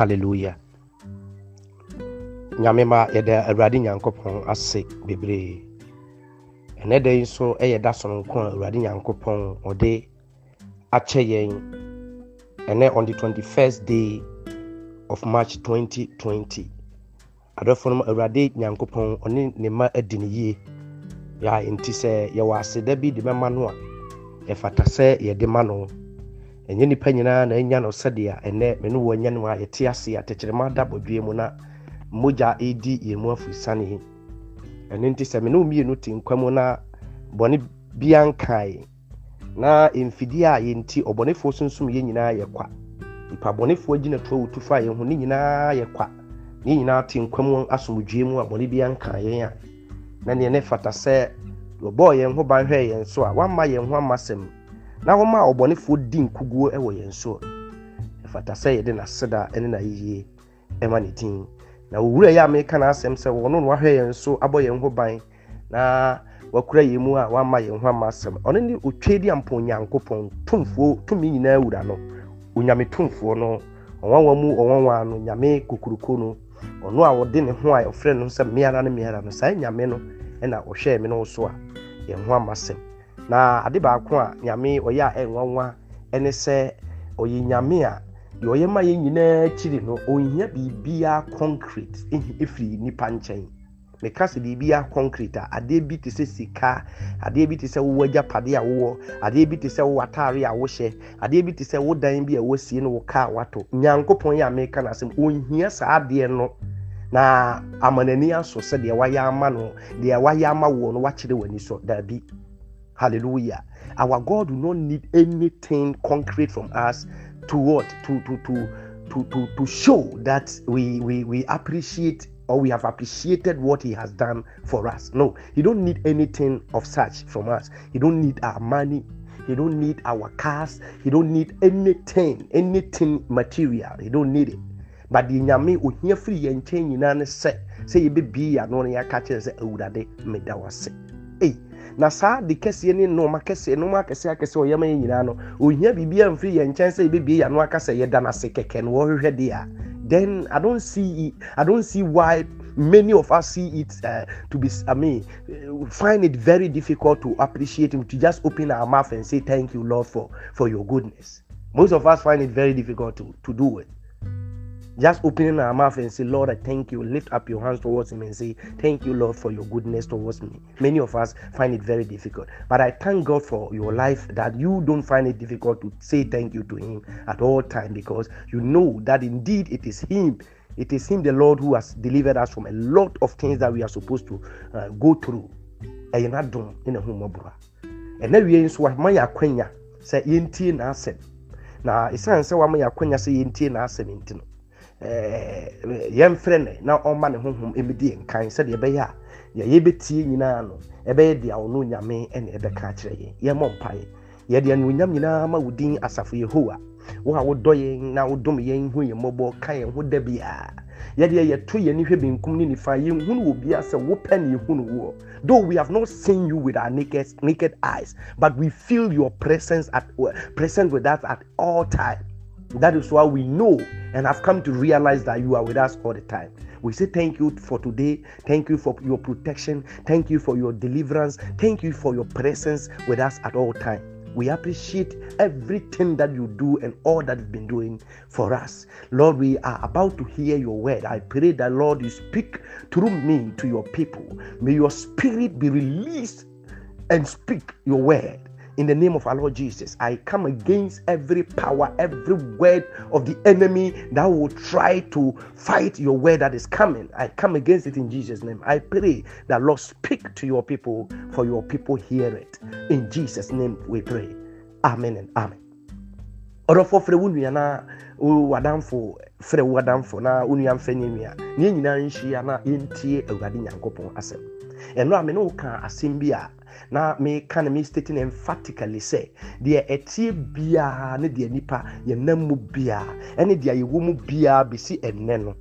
hallelujah. Nyame ma yɛda awurade nyankopɔn ase bebree. Ɛnɛ da yi nso yɛ da sononko a awurade nyankopɔn ɔde akyɛ yɛn? Ɛnɛ on the 21st day of march 2020 adɔfo no awurade nyankopɔn ɔne ne ma adi ne yie. Yɛ nti sɛ yɛwɔ aseda bi de bɛma no a ɛfata sɛ yɛde ma no ɛnyɛ nipa nyinaa na ɛnya no sɛdeɛ ɛnɛ me wɔ nyɛ no a yɛte ase a tɛkyerɛma da bɔdwe mu na mogya ɛredi yɛn mu afirisane ɛno nti sɛ me ne te nkwa mu na bɔne bia nkae na mfidie a yɛnti ɔbɔnefoɔ sonsom yɛn nyinaa yɛ kwa. Nipa bɔnefoɔ gyina toa awutu fa yɛn ho ne nyinaa yɛ kwa. Ne nyinaa te nkwa mu asomdwue mu a bɔne bia nkae yɛn a na neɛ ne fata sɛ wɔbɔɔ yɛn ho ban hwɛɛ yɛn so a wamma yɛn ho ama sɛm na wɔma ɔbɔnefoɔ di nkuguo wɔ yɛn so. Ɛfata sɛ yɛde n'aseda ne n'ayiyie ma ne din. Na owura yi a meka n'asɛm sɛ wɔno na wahwɛ yɛn so abɔ yɛn ho ban na wakura yɛn mu a wama yɛn ho ama asɛm. Ɔno ne otwa di ampo nyankopɔn tumfuo tumi nyinaa wura no. Onyame tumfuo no ɔwanwa mu ɔwanwa no nyame kokuroko no. Ɔno a wɔde ne ho a ɔfrɛ no sɛ mmeara no mmeara no saa nyame no ɛna ɔhwɛɛ me no so a yɛn ho ama asɛm. Na ade baako a nyame ɔyɛ a ɛnwanwa ɛne sɛ ɔyɛ nyame a deɛ ɔyɛ ma yɛn nyinaa akyiri no ɔnhia biribiara concrete ɛfiri nipa nkyɛn. Meka sɛ biribiara concrete a adeɛ bi te sɛ sika adeɛ bi te sɛ wowɔ agyapadeɛ a wowɔ adeɛ bi te sɛ wowɔ atare a wohyɛ adeɛ bi te sɛ wo dan bi a wasie no wo kaa wato nyankopɔn yɛ a no asɛm ɔnhia saa adeɛ no na amanani aso sɛ deɛ wayɛ ama no deɛ wayɛ ama wɔ no wakyerɛ w'ani so. Daabi. Hallelujah. Our god do not need anything concrete from us to what? To to to to to, to show that we, we we appreciate or we have appreciated what he has done for us. No he don't need anything of such from us. He don't need our money. He don't need our cars. He don't need anything anything material. He don't need it. But the nyame ohia firi yɛn nkyɛn nyinaa ne sɛ sɛ yɛbɛbie yɛ ano no yɛaka kyerɛ sɛ awurade meda wase ei na saa de kɛseɛ ne nnoɔma kɛseɛ nnoɔma akɛseɛ akɛseɛ ɔyɛma yɛn nyinaa no ohia biribiara mfiri yɛn nkyɛn sɛ yɛbɛbie yɛ ano aka sɛ yɛda no ase kɛkɛ no wɔhwehwɛ deɛ a. Then i don't see i don't see why many of us see it uh, to be i mean find it very difficult to appreciate him to just open our mouth and say thank you lord for for your goodness. Most of us find it very difficult to to do it just opening our mouth and say, Lord, I thank you. Lift up your hands towards Him and say, Thank you, Lord, for your goodness towards me. Many of us find it very difficult. But I thank God for your life that you don't find it difficult to say thank you to Him at all time because you know that indeed it is Him. It is Him, the Lord, who has delivered us from a lot of things that we are supposed to uh, go through. And you're n'adom ne ho mmɔborɔ ɛna wie nso wama yɛ akwanya sɛ yɛntie n'asɛm na ɛsiane sɛ wama yɛ akwanya sɛ yɛntie n'asɛm nti no Eh, yɛmfrɛ no na ɔma ne honhom ɛmɛdi yɛn kan sɛdeɛ ɛbɛyɛ a deɛ yɛbɛtie nyinaa no ɛbɛyɛ deɛ ɔno nyame ɛne ɛbɛka akyerɛ yɛn. Yɛmmɔ mpaeɛ. Yɛde anuonyam nyinaa ma wo din asafo yehowa. Wo a wodɔ yɛn na wodom yɛn hu yɛn mmɔbɔ ka yɛn ho da biaa yɛdeɛ yɛto yɛn hwɛ benkum ne nifa yɛnhunu wɔ bia sɛ wopɛ ne yɛhunu woɔ though we have not seen you with our naked, naked eyes but we feel your presence at present with us at all time that is why we know and have come to realize that you are with us all the time. We say thank you for today. Thank you for your protection. Thank you for your deliverance. Thank you for your presence with us at all time. We appreciate everything that you do and all that you've been doing for us. Lord, we are about to hear your word. I pray that, Lord, you speak through me to your people. May your spirit be released and speak your word in the name of our Lord Jesus, I come against every power, every word of the enemy that will try to fight your word that is coming. I come against it in Jesus' name. I pray that Lord speak to your people, for your people hear it. In Jesus' name we pray. Amen and amen. Ɔdɔfo frɛ wo nua na wadamfo frɛ wo wadamfo na wo nua mfɛ ne nua. Ne yɛn nyinaa nhyia na yɛntie awurade nyankopɔn asɛm. Ɛno a me ne wo ka asɛm bi a na meka no mestating emphatically sɛ deɛ ɛteɛ biara ne deɛ nipa yɛnam mu biara ɛne deɛ yɛwɔ mu biara bɛsi ɛnnɛ no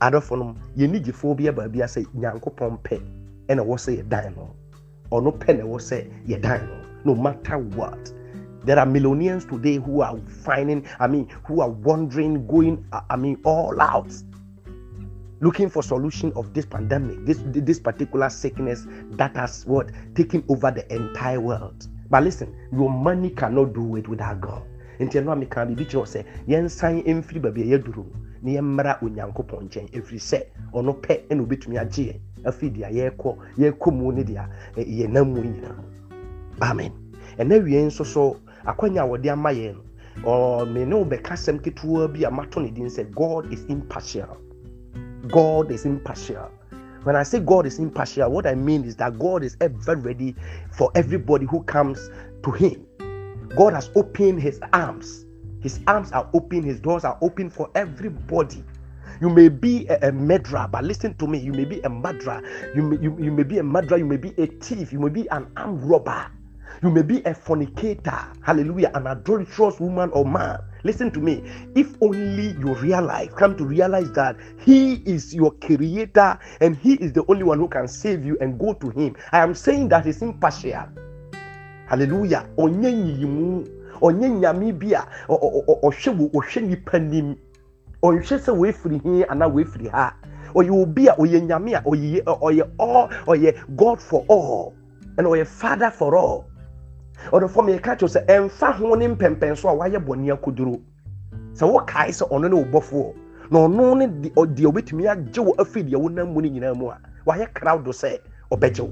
adɔfo no yɛni gyefoɔ bi aba bia sɛ nyankopɔn pɛ ɛna ɛwɔ sɛ yɛdan no. Ɔno pɛ na ɛwɔ sɛ yɛdan no no matter what There are millionaires today who are finding, I mean, who are wandering, going, I mean, all out, looking for solution of this pandemic, this this particular sickness that has what taken over the entire world. But listen, your money cannot do it without God. nti ɛno a meka biribi kyerɛ sɛ yɛnsan mfiri baabi a yɛduru na yɛmmra onyankopɔn nkyɛn ɛfiri sɛ ɔno pɛ ɛna obɛtumi agye yɛn afiri deɛ yɛrekɔ yɛrekɔ mu ne deɛ yɛnam mu nyinaa amen ɛna wie nso so akwanya a wɔde ama yɛn no me ne wo asɛm ketewa bi a mato ne din sɛ god is impartial god is impartial when I say God is impartial, what I mean is that God is ever ready for everybody who comes to Him. God has opened His arms. His arms are open, His doors are open for everybody. You may be a, a murderer, but listen to me. You may be a murderer. You may, you, you may be a murderer. You may be a thief. You may be an armed robber. You may be a fornicator. Hallelujah. An adulterous woman or man. Listen to me. If only you realize, come to realize that He is your creator and He is the only one who can save you and go to Him. I am saying that He's impartial. Hallelujah. Onye nyame bi a ɔhwɛ wo ɔhwɛ nipa nim. Ɔnhwɛ sɛ woefiri hi anaa woefiri ha. Ɔyɛ obi a ɔyɛ nyame a ɔyɛ ɔyɛ all ɔyɛ God for all and ɔyɛ Father for all. Ɔdɔfo mi yɛka kyerɛ sɛ ɛnfa ho ne mpɛmpɛnso a wayɛ bɔne akoduro. Sɛ wɔkae sɛ ɔno ne wɔbɔfoɔ na ɔno ne deɛ ɔbɛtumi agye wo afiri deɛ wonam mu no nyinaa mu a wayɛ crowd sɛ ɔbɛgye wo.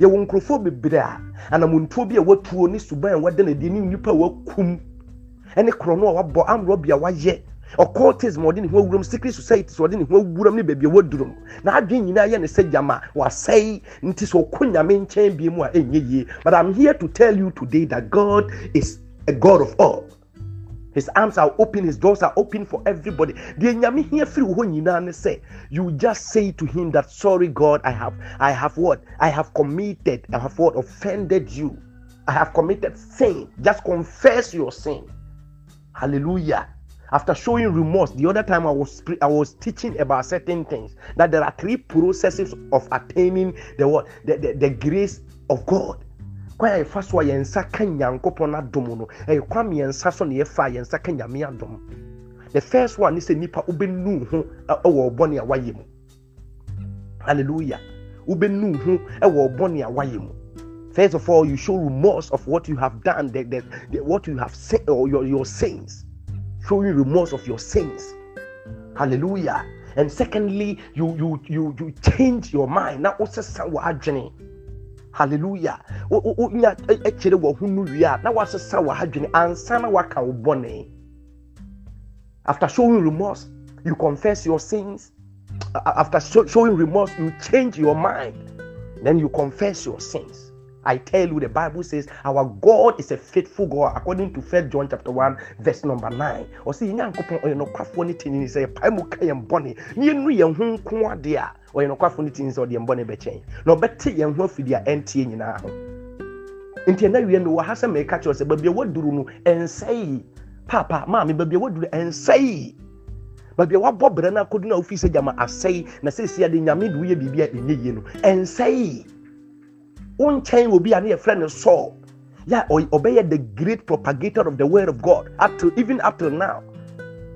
Yɛwɔ nkurɔfoɔ bebree a anamontuo bi a watuo ne suban a wada n'adi ne nnipa a wakum ɛne korɔno a wabɔ amorɔ bi a wayɛ occultism ɔde ne ho awuram secret societies ɔde ne ho awuram ne baabi a wadurum na adwene nyinaa yɛ ne sɛ gyama wasɛe nti sɛ ɔkɔ nyame nkyɛn bie mu a ɛnyɛ yie. But i'm here to tell you today that god is a god of all. His arms are open his doors are open for everybody. Deɛ nyame hia firi wo hɔ nyinaa ne sɛ you just say to him that sorry god i have i have what? I have committed i have what? Offended you. I have committed sin. Just confess your sin. Hallelujah after showing remorse the other time i was i was teaching about certain things that there are three processes of attaining the what the, the, the grace of god. Kwan a yɛfa so a yɛn nsa ka nyankopɔn adom no ɛyɛ kwan mmiɛnsa so na yɛfa a yɛn nsa ka nyame adom the first one is sɛ nipa wobɛnu ho ɛwɔ ɔbɔne a wayɛ mu. Hallelujah. Wobɛnu ho ɛwɔ ɔbɔne a wayɛ mu. First of all you show remorse of what you have done the, the, the, what you have said or your, your sins showing remorse of your sins. Hallelujah. And secondly, you you you you change your mind. Now what's a journey? Hallelujah. Nya ekyere wo hunu wi a na wasesa wa hadwene ansa na waka wo. After showing remorse, you confess your sins. After showing remorse, you change your mind. Then you confess your sins. I tell you, the Bible says our God is a faithful God, according to First John chapter 1, verse number 9. Or see, Nyankopɔn ɔyɛ nɔkwafoɔ ne tini sɛ yɛpae mu ka yɛn bɔne. Na yɛnu yɛn ho nko adeɛ a ɔyɛ nɔkwafoɔ ne tini sɛ ɔde yɛn bɔne bɛkyɛn. Na ɔbɛte yɛn ho afidi a ɛntie nyinaa ho. Nti ɛna wie no wɔ ha sɛ mɛka kyerɛ sɛ baabi a waduru no ɛnsɛe. Papa maame baabi a waduru ɛnsɛe. Baabi a wabɔ brɛ no akɔdu no a wofi sɛ gyama asɛe na sɛsi ade nyame de woyɛ biribi a ɛnyɛ yie no ɛnsɛe wonkyɛn obi a ne yɛfrɛ no saul. Yɛ ɔbɛyɛ the great propagator of the word of god. Up to even up till now.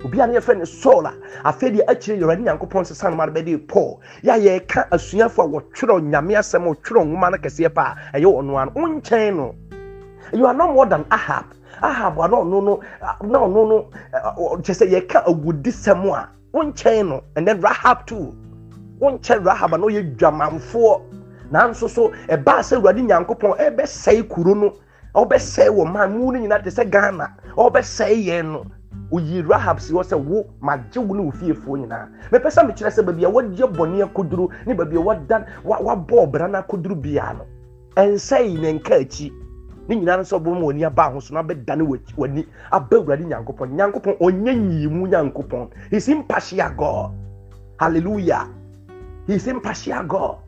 Obi a ne yɛfrɛ no saul. A afei deɛ akyire yɛwurade nyankopɔn sesa no ma no bɛde paul. Yɛ a yɛka asuafo a wɔtwerɛ nyame asɛm wɔtwerɛ nwoma no kɛseɛ pa a ɛyɛ ɔno ano wonkyɛn no. You are no more than ahab. Ahab a na ɔno no na ɔno no kyɛ sɛ yɛka awudisɛm a wonkyɛn no. And then rahab too. Wonkyɛn rahab a na ɔyɛ dwamanfoɔ nanso so ɛbaa sɛ awurade nyankopɔn ɛbɛsɛe kuro no ɔbɛsɛe wɔ man mu no nyinaa te sɛ ghana ɔbɛsɛe yɛn no. Oyi rahab si hɔ sɛ wo magye wo ne wo fiefoɔ nyinaa. Mepɛ sɛ mekyerɛ sɛ baabi a wɔagye bɔne akoduro ne baabi a wɔda wabɔ ɔbra no akoduro biara no ɛnsɛe ne nka akyi. Ne nyinaa no sɛ ɔbɛma w'ani aba ho so na bɛdane w'ani aba awurade nyankopɔn. Nyankopɔn ɔnyɛ nyiyimu nyankopɔn. He's impartial god. Hallelujah. He's impartial god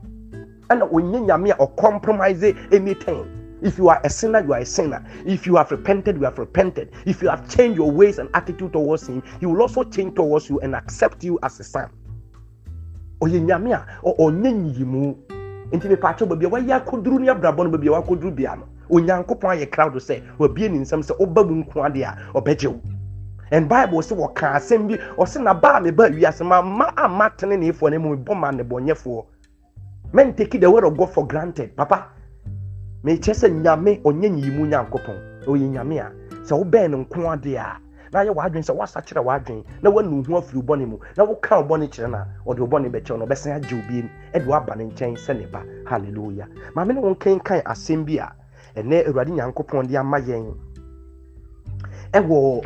ɛna onye nyame a ɔcompromise anything. If you are a sinner you are a sinner. If you have repented you have repented. If you have changed your ways and attitude towards him he will also change towards you and accept you as a son. Ɔyɛ nyame a ɔnyɛ nyiyimu. Nti mepaakyɛw baabi a wayɛ akoduru ne abrabɔ no baabi a wakɔduru bia no onyankopɔn ayɛ crowd sɛ wabie ne nsɛm sɛ woba mu nko ade a ɔbɛgye wo. And bible sɛ wɔka asɛm bi ɔsɛ na baa me ba wiase ma ma ama tene ne efoɔ ne mu bɔ ma nnebɔnyɛfoɔ men take the word of god for granted papa. Mekyɛ sɛ nyame ɔnyɛ nyiyimu nyankopɔn ɔyɛ nyame a. Sɛ wobɛn no nko ade a? Na ayɛ w'adwene sɛ woasakyerɛ w'adwene. Na woanu ho afiri bɔne mu. Na woka wo bɔne kyerɛ no a ɔde wo bɔne bɛkyɛw no ɔbɛsan agye wo biem ɛde woaba ne nkyɛn sɛ ne ba. Halleluya maame ne wo nkenkan asɛm bi a ɛnɛ awurade nyankopɔn de ama yɛn. Ɛwɔ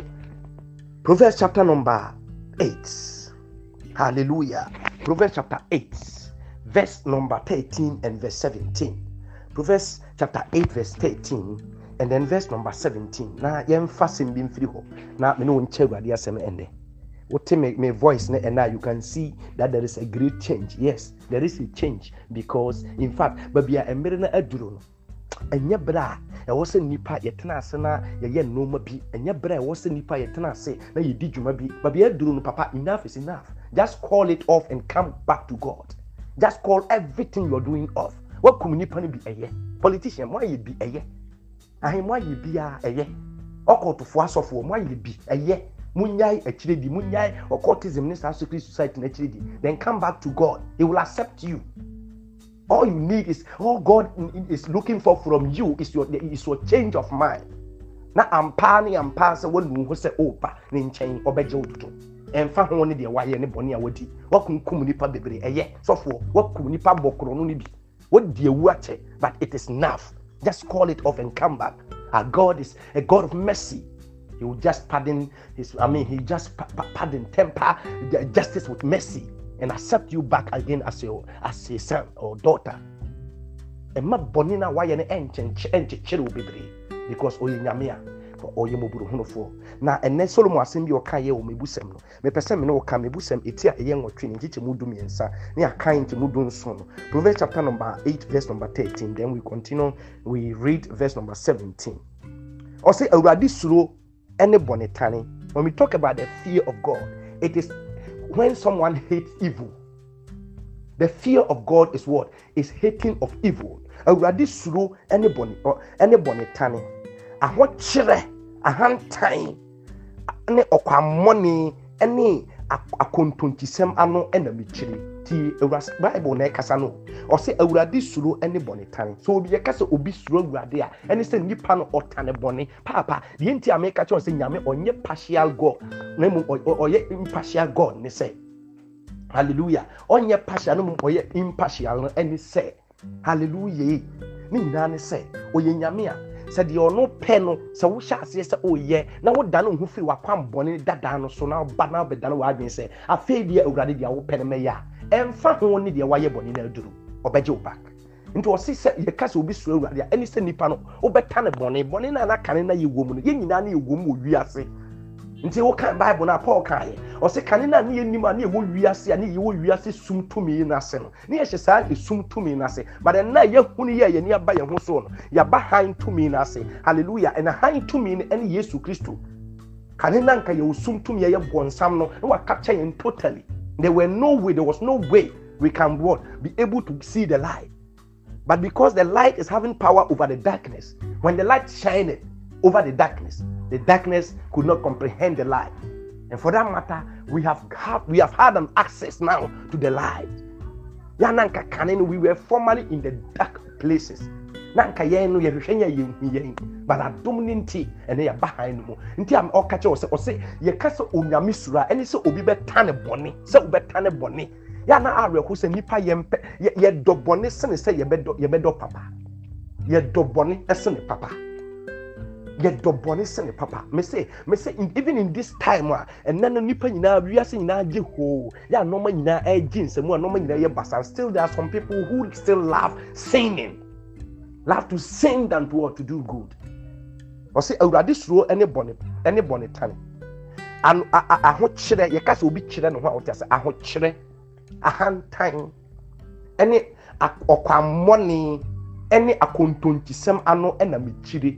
proverbs chapter number 8 hallelujah. Proverbs chapter 8 verse number 13 and verse 17 proverbs chapter 8 verse 13 and then verse number 17 na yɛmfa sɛm bi mfiri hɔ. Na mene wo nkyɛ awurade asɛm ɛndɛ. Wote me, me voice ne ɛna you can see that there is a great change. Yes there is a change because in fact baabi a mmerɛ no aduro no ɛnyɛ berɛ a ɛwɔ sɛ nnipa yɛtena ase na yɛyɛ nneɛma bi. Ɛnyɛ berɛ a ɛwɔ sɛ nnipa yɛtena ase na yɛdi dwuma bi. Baabi aduro no papa enough is enough. Just call it off and come back to god just call everything you're doing off. Wakum nnipa no bi ɛyɛ politician why you be mo ayɛ bi ɛyɛ ahemmo ayɛ biara ɛyɛ ɔkɔɔtofoɔ asɔfoɔ mo ayɛ bi ɛyɛ munyae akyire di munyae occultism ne saa secret society n'akyire di. Then come back to god. He will accept you. All you need is all god is looking for from you is your is your change of mind. Na ampa ne ampa sɛ wɔnu ho sɛ ɔɔpa ne nkyɛn ɔbɛgye wo dodo ɛnfa ho ne deɛ wayɛ ne bɔne a wadi. Wakunkum nipa bebree. Ɛyɛ sɔfoɔ. Wakum nipa bɔkorɔ no ne bi. Wadi ewu akyɛ but it is enough. Just call it off and come back. Our god is a god of mercy. He will just pardon his i mean he just pardon temper justice with mercy and accept you back again as your as a son or daughter. Ɛma bɔne no a wayɛ no ɛnkyekyere wo bebree because ɔyɛ nyame a ɔyɛ mmɔborɔhunufoɔ na ɛnɛ solomon asɛm bi ɔka yɛ wɔ mebusɛm no. Mepɛ sɛ me ne wɔka mebusɛm ɛti a ɛyɛ nwɔtwe ne nkyekyɛ mu du mmiɛnsa ne akan nkyɛ mu du nson no. Proverbs chapter number 8 verse number 13 then we continue we read verse number 17 ɔsɛ awurade suro ne bɔnetane. When we talk about the fear of god it is when someone hates evil. The fear of god is what? Is hating of evil. Awurade suro ne bɔne ne bɔnetane ahokyerɛ ahantan ne ɔkwammɔne ne akontontisɛm ano na mekyire ti awurade bible na ɛkasa no ɔsɛ awurade suro ne bɔnetane so obi yɛka sɛ obi suro awurade a ɛne sɛ nipa no ɔtane bɔne. Paapa deɛ nti a meka kyerɛ sɛ nyame ɔnyɛ partial god na mmom ɔyɛ impartial god ne sɛ. Hallelujah. Ɔnyɛ partial no mmom ɔyɛ impartial no ɛne sɛ. Hallelujah. Ne nyinaa ne sɛ. Ɔyɛ nyame a sɛ deɛ ɔno pɛ no sɛ wohyɛ aseɛ sɛ ɔyɛ na woda no ho firi wakwan bɔne dadaa no so na woba na wobɛda no w'adwene sɛ afei deɛ awurade deɛ wopɛ no mɛyɛ a ɛmfa ho ne deɛ wayɛ bɔne no aduru. Ɔbɛgye wo back. Nti ɔsi sɛ yɛka sɛ obi suro awurade a ɛne sɛ nipa no wobɛta ne bɔne. Bɔne no a nakane no yɛ wɔ mu no yɛn nyinaa ne yɛ wɔ mu wɔ wiase. Nti woka bible no a paul kaeɛ ɔsɛ kane no ne yɛnim a ne yɛwɔ wiase a ne yɛwɔ wiase sum tumi no ase no ne yɛhyɛ saa ɛsum tumi no ase but ɛna yɛhunu yɛ yɛni aba yɛn ho so no yɛaba han tumi no ase halleluya ɛna han tumi no ɛne yesu kristo. Kane no anka yɛwɔ sum tumi yɛyɛ bɔnsam no na wakapkyɛ yɛn totally. There were no way there was no way we can what be able to see the light. But because the light is having power over the darkness when the light shined over the darkness the darkness could not comprehend the light and for that matter we have have we have had an access now to the light. Yananka kanen we were formerly in the dark places. Nanka yɛn hu yɛn but adom ne nti ɛne yɛba han no mu nti a ɔka kyerɛ sɛ ɔsɛ yɛka sɛ onyame suro a ɛne sɛ obi bɛta ne bɔne sɛ wobɛta ne bɔne yɛana awerɛho sɛ nnipa yɛmpɛ yɛdɔ bɔne sene sɛ yɛbɛdɔ papa. Yɛdɔ bɔne sene papa yɛdɔ bɔne sene papa mese mese even in this time a ɛnɛ no nipa nyinaa wiase nyinaa gye hoo. Yɛ a nɔɔma nyinaa ɛgye nsɛmu a nɔɔma nyinaa yɛ basa. Still there are some people who still love singing love to sing than to, to do good. Ɔsɛ awurade suro ɛne bɔne ɛne bɔne tane. Ano ahokyerɛ yɛka sɛ obi kyerɛ ne ho a wɔte ase ahokyerɛ ahantan ɛne ɔkwammɔne ɛne akontontisɛm ano ɛna mekyire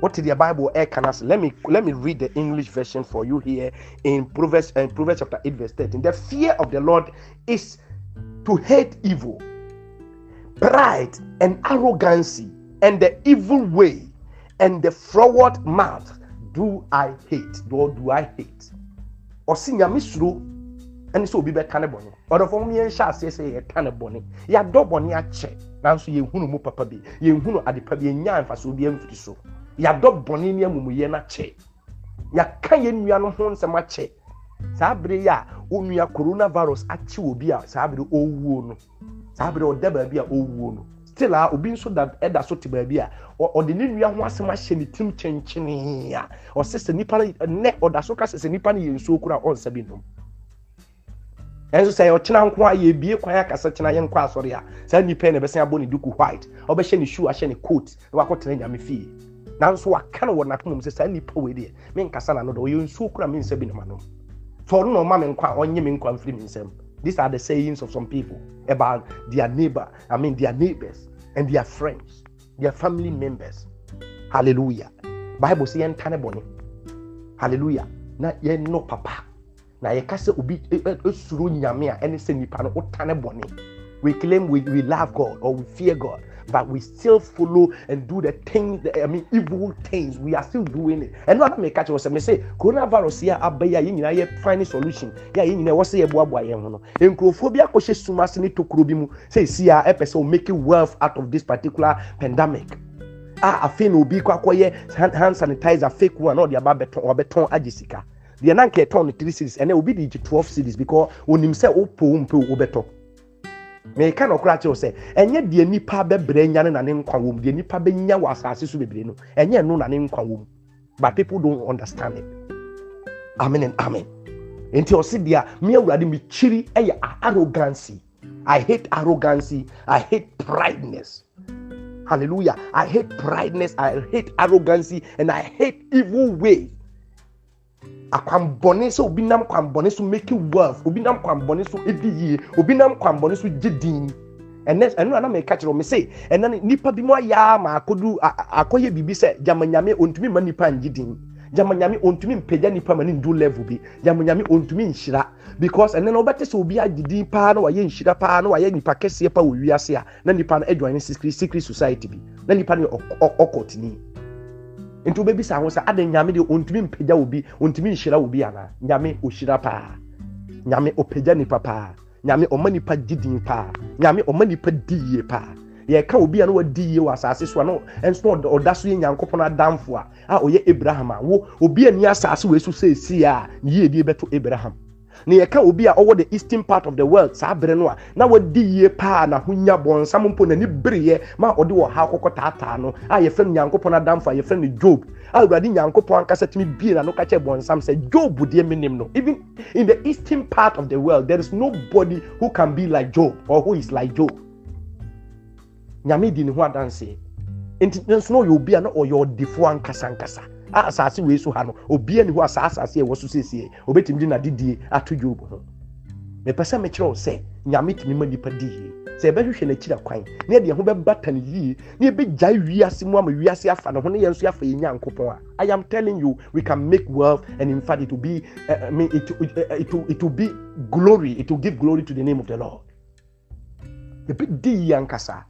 what did the Bible can us? Let me let me read the English version for you here in Proverbs uh, Proverbs chapter 8, verse 13. The fear of the Lord is to hate evil, pride and arrogancy and the evil way and the forward mouth do I hate. Or do I hate? Nyame suro ɛne sɛ obi bɛka ne bɔne ɔdɔfo mu yɛn hyɛ aseɛ sɛ yɛka ne bɔne yɛadɔ bɔne akyɛ nanso yɛnhunu mu papa bi yɛnhunu ade pa bi yɛnya mfasoɔ bi amfiri so yɛadɔ bɔne ne amumuyɛ no akyɛ. Yɛaka yɛn nua no ho nsɛm akyɛ. Saa bere yi a onua coronavirus akyi obi a saa bere ɔwuo no. Saa bere ɔda baabi a ɔwuo no. Still a obi nso da ɛda so te baabi a ɔde ne nua ho asɛm ahyɛ ne tirim kyɛnkyɛnee a ɔsɛ sɛ nipa no nnɛ ɔda so ka sɛ sɛ nipa no yɛ nsuo kora ɔnsa bi nom ɛnso sɛ ɔkyena nko a yɛbie kwan akasa kyena yɛn nkɔ asɔre a saa nipa yi na ɛbɛsɛn abɔ ne duku white ɔbɛhyɛ ne shoe ahyɛ ne coat na wakɔtena nyame fie nanso waka no wɔ n'akoma sɛ saa nipa wei deɛ menkasa n'ano dɛ ɔyɛ nsuo kora mensa bi nama nom so ɔno na ɔma me nkwa ɔnye me nkwa mfiri me nsam. These are the sayings of some people about their neighbor i mean their neighbors and their friends their family members. Hallelujah. Bible sɛ yɛnta ne bɔne. Hallelujah. Na yɛnnɔ papa. Na yɛka sɛ obi esuro nyame a ɛne sɛ nipa no wota ne bɔne. We claim we, we love god or we fear god but we still follow and do the things i mean evil things. We are still doing it. Ɛno ana meka kyerɛ sɛ me sɛ coronavirus yɛ aba yi a yɛn nyinaa yɛ find solution. Yɛ a yɛn nyinaa ɛwɔ sɛ yɛboaboa yɛn ho no nkurɔfoɔ bi akɔhyɛ sum ase ne tokuro bi mu. Sɛ esi a ɛpɛ sɛ o make wealth out of this particular pandemic. A afei na obi kɔ akɔyɛ hand sanitizer fake one na ɔde aba bɛtɔn ɔbɛtɔn agye sika. Deɛ nanka ɛtɔn no three series ɛnɛ obi de gye twelve series because onim sɛ opo mpe wobɛtɔ meka no kora kyerɛw sɛ ɛnyɛ deɛ nipa bɛbrɛ nya no na ne nkwa wɔ mu deɛ nipa bɛnya wɔ asase so bebree no ɛnyɛ no na ne nkwa wɔ mu but people don't understand it. Amen and amen. Nti ɔsi deɛ me awurade me kyiri ɛyɛ arrogancy. I hate arrogancy. I hate prideness. Hallelujah. I hate prideness. I hate arrogancy and i hate evil ways akwanbɔne sɛ obi nam kwanbɔne so make wealth obi nam kwanbɔne so edi yie. Obi nam kwanbɔne so gye din. Ɛnɛ ɛno na nam ɛka kyerɛ ɔmo sɛ ɛnɛ nipa bi mu ayɛ ama akodu akɔyɛ biribi sɛ gyama nyame ontumi ma nipa ngye din. Gyama nyame ontumi mpagya nipa ma ne ndu level bi. Gyama nyame ontumi nhyira. Because ɛnɛ na ɔbɛte sɛ obi agye din paa na wayɛ nhyira paa na wayɛ nipa kɛseɛ pa wɔ wiase a na nipa no adwane ne secret secret society bi. Na nipa no ɔkɔtini nti wobɛbisa ho sɛ ada nyame deɛ ɔntumi mpagya wo bi ɔntumi nhyira wo bi anaa? Nyame ɔhyira paa. Nyame ɔpagya nipa paa. Nyame ɔma nipa gye din paa. Nyame ɔma nipa di yie paa. Yɛka obi a na wadi yie wɔ asase so a na ɛnso ɔda so yɛ nyankopɔn adamfo a a ɔyɛ abraham a wo obi a ni asase wɔ esu sɛ esi a yie die bɛto abraham na yɛka obi a ɔwɔ the eastern part of the world saa bere no a na wadi yie paa na ho nya bɔnsam mpo n'ani bereɛ ma ɔde wɔ ha akɔkɔ taataa no a yɛfrɛ no nyankopɔn adamfo a yɛfrɛ no job. A awurade nyankopɔn ankasa tumi bie na no ka kyerɛ bɔnsam sɛ job deɛ menim no even in the eastern part of the world there is nobody who can be like job or who is like job. Nyame di ne ho adanseɛ. Nti nso na ɔyɛ obi a na ɔyɛ ɔdefoɔ ankasa ankasa a asase wei so ha no obiara ni hɔ a saa asase a ɛwɔ so siesie obetumi de n'adidie ato dwob ho. Mepɛ sɛ mekyerɛw sɛ nyame tumi ma nipa di yie. Sɛ yɛbɛhwehwɛ n'akyira kwan na yɛde yɛn ho bɛbata no yie na yɛbɛgyae wiase mu ama wiase afa ne ho na yɛn nso afa yɛn nyankopɔn a i am telling you we can make wealth and in fact it will be uh, i mean it, it, uh, it, will, it will be glory it will give glory to the name of the lord. Yɛbɛdi yie ankasa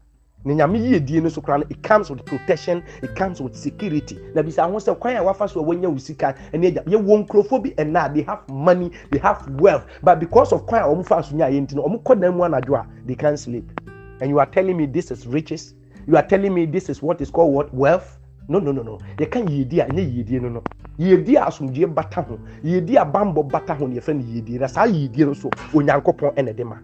na nyame yie die no so koraa no it comes with protection it comes with security. Na bisa ho sɛ kwan a wafa so a wɔnya wo sika ɛne agya yɛwɔ nkurɔfoɔ bi ɛna they have money they have wealth. But because of kwan a wɔn fa so nya yɛ nti no wɔn kɔ dan mu anadwo a they can't sleep. And you are telling me this is riches? You are telling me this is what is called what? Wealth? No no no no. Yɛka yiedie a ɛnyɛ yiedie no no. Yiedie a asomdue bata ho yiedie a bambɔ bata ho na yɛfrɛ no yiedie na saa yiedie no so onyankopɔn ɛna ɛde ma.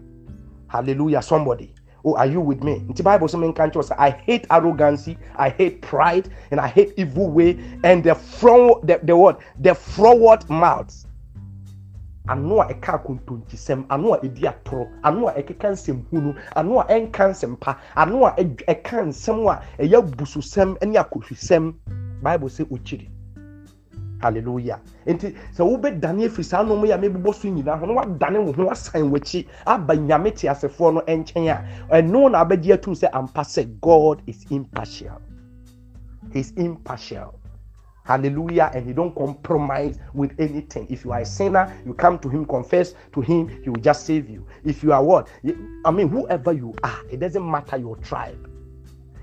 Hallelujah somebody Oh, are you with me? The Bible says, I hate arrogancy, I hate pride, and I hate evil way, and the front the, the what? The forward mouths. ano a ɛka akontonkisɛm ano a ɛdi atoro ano a ɛkeka nsɛm hunu ano a ɛnka nsɛm pa ano a ɛka nsɛm a ɛyɛ abususɛm ne akɔhwisɛm bible sɛ ɔkyiri hallelujah. Nti sɛ wobɛdane afiri saa nnoɔma yi a mebobɔ so nyinaa ho na wadane wo ho asan w'akyi aba nyame te asefoɔ no nkyɛn a ɛno na abɛgye atum sɛ ampa sɛ god is impartial. He is impartial. Hallelujah. And he don't compromise with anything. If you are a sinner you come to him confess to him he will just save you. If you are what? I mean whoever you are it doesn't matter your tribe.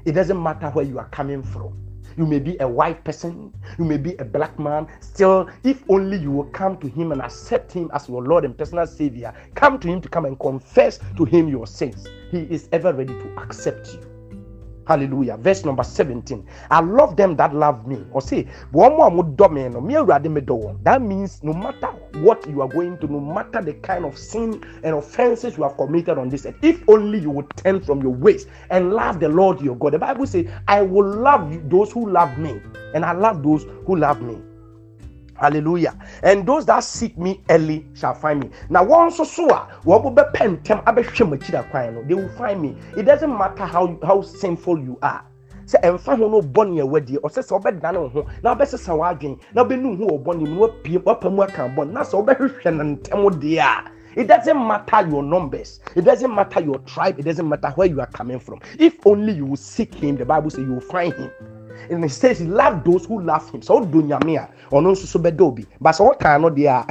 It doesn't matter where you are coming from. You may be a white person, you may be a black man. Still, if only you will come to Him and accept Him as your Lord and personal Savior, come to Him to come and confess to Him your sins. He is ever ready to accept you. Hallelujah. Verse number 17. I love them that love me. Or say, That means no matter what you are going to, no matter the kind of sin and offenses you have committed on this earth, if only you would turn from your ways and love the Lord your God. The Bible says, I will love those who love me, and I love those who love me. Hallelujah. And those that seek me early shall find me. Now, once so so, what will be pentem abe they will find me. It doesn't matter how how sinful you are. sɛ ɛmfa ho no bɔ ne ɛwɔ deɛ ɔsɛ sɛ ɔbɛdane wo ho na ɔbɛsesa w'adwen na ɔbɛnu ho wɔ bɔne mu na wapie wapa mu aka bɔne na sɛ ɔbɛhwehwɛ no ntɛm deɛ a it doesn't matter your numbers. It doesn't matter your tribe. It doesn't matter where you are coming from. If only you will seek him, the Bible says you will find him. And he says he love those who love him. So do nyame a ɔno nso so bɛdɔ obi. But sɛ ɔtaa no deɛ a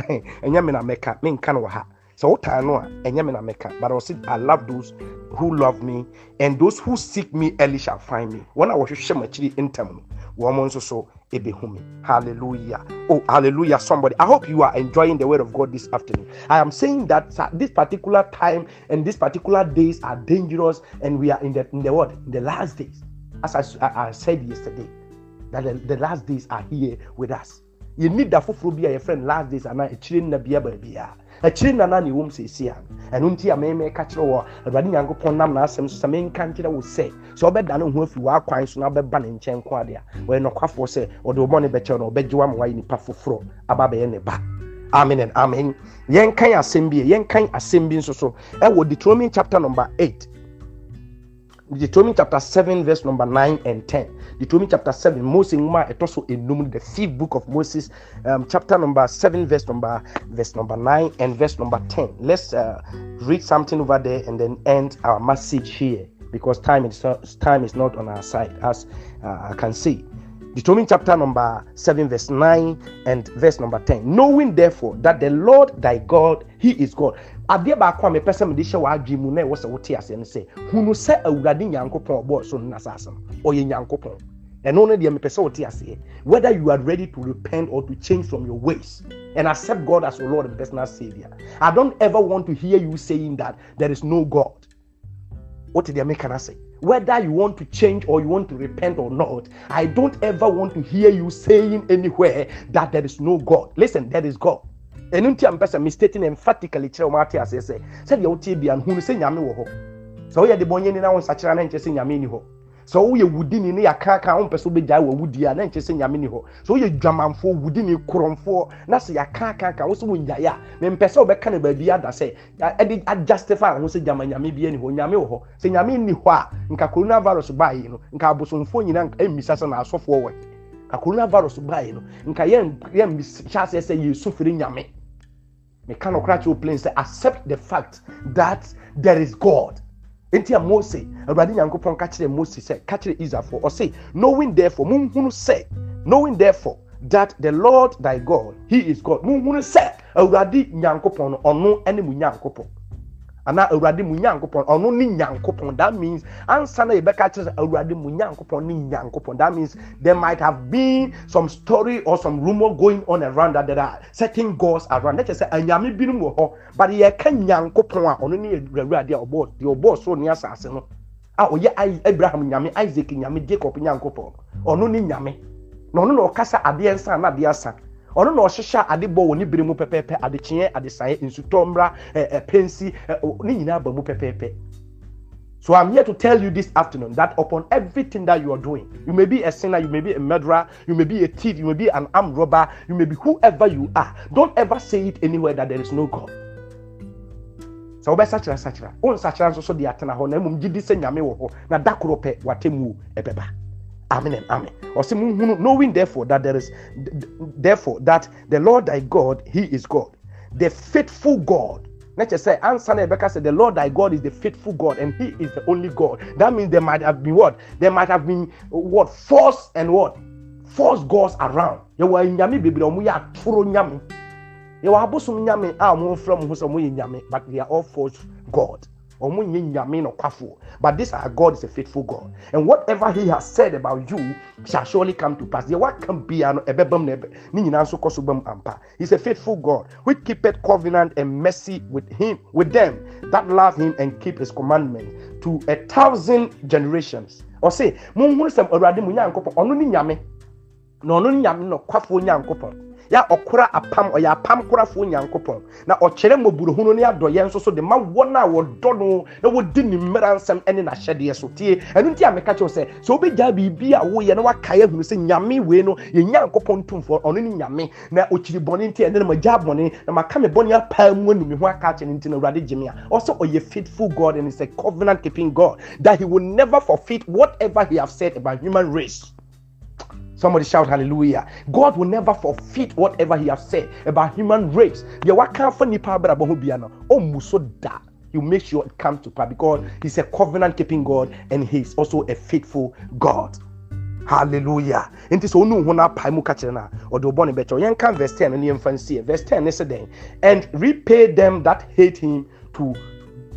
ɛnyɛ me na mɛka menka no wɔ ha. Sɛ ɔtaa no a ɛnyɛ me na mɛka. But ɔsi I love those who love me and those who seek me early shall find me. Wɔhwehwɛ mu akyiri ntam no wɔn nso so ebehu me. Hallelujah. Oh, hallelujah, somebody. I hope you are enjoying the word of God this afternoon. I am saying that this particular time and these particular days are dangerous, and we are in the in the what? In the last days. As I, I said yesterday, that the, the last days are here with us. You need that for be a friend. Last days and I chilling na bia bia. akyiri nana na ɛwɔ mu sɛsi a ɛno nti a mɛmɛ ka kyerɛ wɔ awurade nyankopɔn nam n'asɛm so sɛ menka nkyerɛ wo sɛ sɛ ɔbɛda ne ho afiri w'akwan so na ɔbɛba ne nkyɛn ko adeɛ a wɔyɛ nɔkwafoɔ sɛ ɔde ɔbɔ ne bɛkyɛw na ɔbɛgye wa ma wayɛ nipa foforɔ aba bɛyɛ ne ba. Amen and amen. Yɛnkan asɛm bi yɛnkan asɛm bi nso so. Ɛwɔ deuteronomy chapter number eight Deuteronomy chapter 7, verse number 9 and 10. Deuteronomy chapter 7, Moses it also enumerated the fifth book of Moses, um, chapter number 7, verse number verse number 9 and verse number 10. Let's uh, read something over there and then end our message here because time is time is not on our side, as uh, I can see. Deuteronomy chapter number 7, verse 9 and verse number 10. Knowing therefore that the Lord thy God, he is God. adeɛ baako a mepɛ sɛ mede hyɛ w'adwe mu na ɛwɔ sɛ wote aseɛ no sɛ hunu sɛ awurade nyankopɔn ɔbɔɔ so no nasase no ɔyɛ nyankopɔn ɛno no deɛ mepɛ sɛ wote aseɛ whether you are ready to repent or to change from your ways and accept god as your lord and personal savior i don't ever want to hear you saying that there is no god what did make can I say? Whether you want to change or you want to repent or not, I don't ever want to hear you saying anywhere that there is no God. Listen, there is God. ɛno nti a mpɛ sɛ mistating emphatically kyerɛ wɔn ate aseɛ sɛ sɛdeɛ wotie bia no hunu sɛ nyame wɔ hɔ sɛ woyɛ de bɔnyɛ ni na wo nsakyera na nkyɛ sɛ sɛ woyɛ wudini ne yɛakaka wo mpɛ sɛ wobɛgyae wɔ wudie a na nkyɛ sɛ nyame ni hɔ sɛ woyɛ dwamanfoɔ wudini korɔmfoɔ na sɛ yɛakakaka wo sɛ wonyaeɛ a mempɛ sɛ wobɛka no baabi ada sɛ ɛde ajustify ho sɛ gyama nyame bia ni hɔ nyame wɔ hɔ sɛ nyame nni hɔ a nka coronavirus baeyi no nka abosomfoɔ nyina mmisa sɛ na asɔfoɔ wɔ ka coronavirus baeyi no nka yɛn hyɛ aseɛ sɛ yɛsu firi nyame. Meka no kora kyerɛ plane sɛ accept the fact that there is god nti a mose awurade nyankopɔn ka kyerɛ mose sɛ ka kyerɛ israelfoɔ ɔse knowing therefore monhunu sɛ knowing therefore that the lord thy god he is god. Monhunu sɛ awurade nyankopɔn no ɔno ne mu nyankopɔn anaa awurade mu nyankopɔn. Ɔno ne nyankopɔn. That means ansa na yɛbɛka kyerɛ sɛ awurade mu nyankopɔn ne nyankopɔn. That means there might have been some story or some rumor going on around that there are certain gods around. Kyerɛ sɛ anyame binom wɔ hɔ but yɛka nyankopɔn a ɔno ne awurade a ɔbɔ deɛ ɔbɔɔ soro ne asase no a ɔyɛ abraham nyame isaac nyame jacob nyankopɔn. Ɔno ne nyame. Na ɔno na ɔkasa adeɛ nsa na adeɛ asa ɔno na ɔhyehyɛ ade bɔ wɔ ne bere mu pɛpɛɛpɛ adekyeɛ adesaeɛ nsutɔ mmra ɛɛ pensi ɛ ne nyinaa ba mu pɛpɛɛpɛ. So i'm here to tell you this afternoon that upon everything that you are doing you may be a sinner you may be a murderer you may be a thief you may be an armed robber you may be whoever you are. Don't ever say it anywhere that there is no god. Sɛ wobɛsakyera sakyera wonsakyera nso so de atena hɔ na mmom gye di nyame wɔ hɔ. Na da koro pɛ watemmuo ɛbɛba Amen and amen. Or see knowing therefore that there is therefore that the Lord thy God, He is God, the faithful God. Let's just say, answer Rebecca said, The Lord thy God is the faithful God, and He is the only God. That means there might have been what? There might have been what false and what? False gods around. You were nyame baby, omu ya turo nyame. Were abosom nyame ah, a some nyame, but they are all false God. But this our god is a faithful god. And whatever he has said about you shall surely come to pass. Deɛ no he is a faithful god which keepeth covenant and mercy with him with them that love him and keep his commandments to a thousand generations. Ɔse monhunu sɛm awurade mu nyankopɔn. Ɔno ne nyame. Na ɔno ne ya ɔkora apam ɔyɛ apam korafoɔ nyankopɔn na ɔkyerɛ mmɔborɔhunu ne adɔyɛ nso so de ma wɔn a wɔdɔ no na wɔdi ne mmara nsɛm ne n'ahyɛdeɛ so tie. Ɛno nti a meka kyerɛw sɛ sɛ wobɛgyaa biribi a woyɛ na wakae ahunu sɛ nyame wei no yɛ nyankopɔn ntomfoɔ ɔno ne nyame. Na ɔkyiri bɔne nti ɛne na magyaa bɔne na maka me bɔne apaa mu anu me ho aka akyɛ no nti na awurade gye me a. Ɔsɛ ɔyɛ faithful god and is a covenant keeping god that he will never forfeit whatever he have said about human race Somebody shout hallelujah. God will never forfeit whatever he has said about human race. Da. You make sure it comes to pass because he's a covenant keeping God and he's also a faithful God. Hallelujah. Nti so onu ho na pai mu ka kyerɛ na ɔde ɔbɔ ne bɛkyɛ yɛn kan verse 10 ne yɛmfa nsie verse 10 ne sɛ den and repay them that hate him to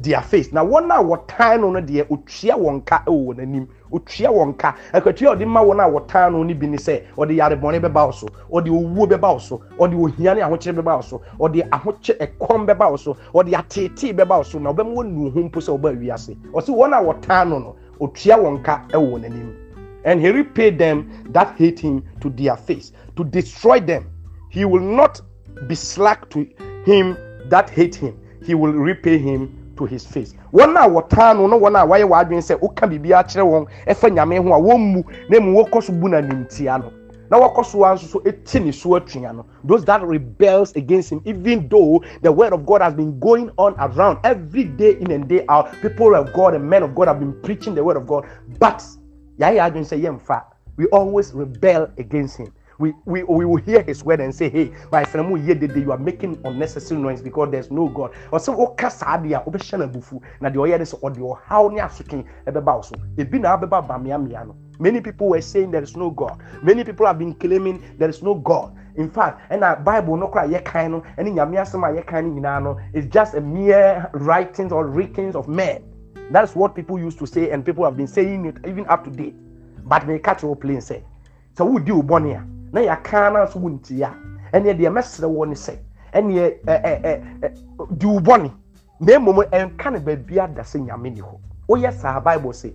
their face na wɔn a wɔtan no no deɛ otua wɔn ka wɔ n'anim otua wɔn ka akatua ɔde ma wɔn a wɔtan no no bi ne sɛ ɔde yarebɔne bɛba so ɔde owuo bɛba so ɔde ohia ne ahokyere bɛba so ɔde ahokyere ɛkɔm bɛba so ɔde ateetee bɛba so. Na ɔbɛma wɔn nu mpo sɛ ɔba wiase ɔsi wɔn a wɔtan no no otua wɔn ka wɔ wɔn anim. And he repaid them that hate him to their face. To destroy them he will not be slack to him that hate him. He will repay him to his face. Wɔn a wɔtaa no no wɔn a wɔayɛ wɔadwene sɛ woka biribi akyerɛ wɔn ɛfɛ nyame ho a wɔn mu na emu wɔkɔ so bu na nimtia no na wɔkɔ so nso so eti ne so atua no those that rebels against him even though the word of God has been going on around every day in and day out people of God and men of God have been preaching the word of God but yɛayɛ adwene sɛ yɛmfa we always rebel against him we, we, we will hear his word and say, Hey, my friend, you are making unnecessary noise because there's no God. Or so, Oka oh, Sadia, Obeshana Bufu, na the Oyedis or oh, the how sucking Ebebauso. Been Abeba Bamiamiano. Many people were saying there is no God. Many people have been claiming there is no God. In fact, and a Bible no cry ye kind and in Yamiasama ye kind no it's just a mere writings or writings of men. That's what people used to say, and people have been saying it even up to date. But they catch your plane say. Eh? So who do bonia? Na yɛaka no nso wo ntia ɛneɛ deɛ mɛsrɛ wɔ ne sɛ ɛneɛ di wo bɔne. Na mmom ɛnka no baabi ada sɛ nyame ni hɔ. Woyɛ saa bible sɛ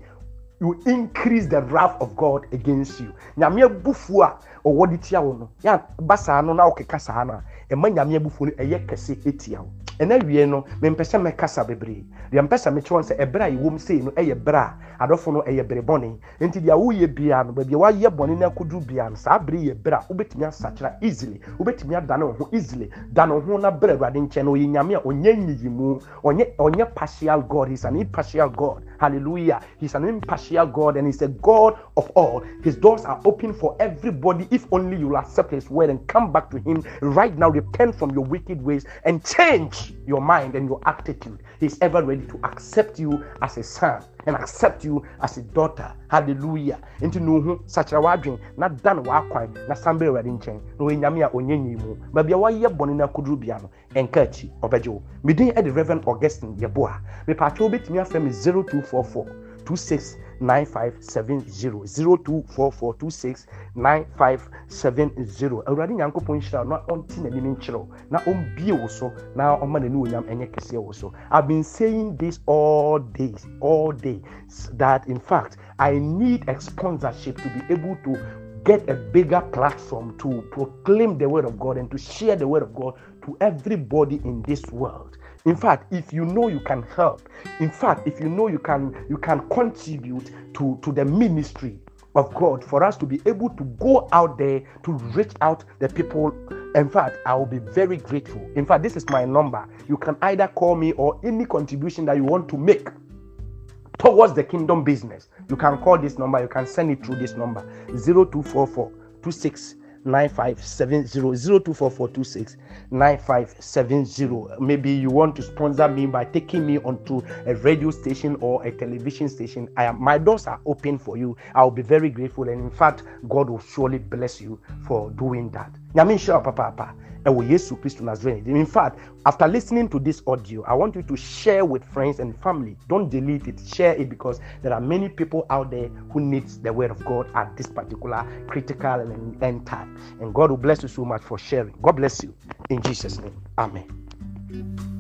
you increase the wrath of god against you. Nyame abufuo a ɔwɔ de tia wo no yɛ ba saa no na wokeka saa no a ɛma nyame abufuo no ɛyɛ kɛse ɛtia wo. Ɛna wie no mempɛ sɛ mɛkasa bebree. Deɛ mpɛ sɛ mekyerɛ sɛ ɛberɛ a yɛwɔ m sei no ɛyɛ berɛ a adɔfo no ɛyɛ bere bɔne. Nti deɛ woyɛ biara no baabi a woayɛ bɔne no akɔduru biara no saa bere yɛ berɛ a wobɛtumi asakyera easily. Wobɛtumi adane wo ho easily. Dane wo ho na berɛ awurade nkyɛn no ɔyɛ nyame a ɔnyɛ nyiyimu. Ɔnyɛ ɔnyɛ partial god. He's an impartial god. Hallelujah. He's an impartial god and he's a god of all. His doors are open for everybody. If only you will accept his word and come back to him right now repent from your wicked ways and change your mind and your attitude. He's ever ready to accept you as a son and accept you as a daughter. Hallelujah. Nti na ohu sakyera wadwen na da no wakwan na san bɛ awurade nkyɛn na ɔyɛ nyame a ɔnyɛ nyi mu. Baabi a wayɛ bɔne no akoduru bia no. Ɛnka akyi ɔbɛgye wo medin reverend augustine yeboah mepaakyɛ wobɛtumi afrɛ me 0244 26 9570 024426 9570 awurade nyankopɔn nhyira na ɔnte n'anim nkyerɛw na ɔmbie wo so na ɔma n'ani onyam ɛnyɛ kɛseɛ wo so. I've been saying this all days all day that in fact i need a sponsorship to be able to get a bigger platform to proclaim the word of god and to share the word of god to everybody in this world in fact if you know you can help in fact if you know you can you can contribute to to the ministry of god for us to be able to go out there to reach out the people in fact i will be very grateful. In fact this is my number. You can either call me or any contribution that you want to make towards the kingdom business. You can call this number. You can send it through this number. 0244 26 9570 maybe you want to sponsor me by taking me onto a radio station or a television station. I am my doors are open for you. I'll be very grateful and in fact god will surely bless you for doing that. Papa ɛwɔ yesu kristo nazarene in fact after listening to this audio i want you to share with friends and family. Don't delete it. Share it because there are many people out there who needs the word of god at this particular critical and end time. And god will bless you so much for sharing. God bless you. In jesus name. Amen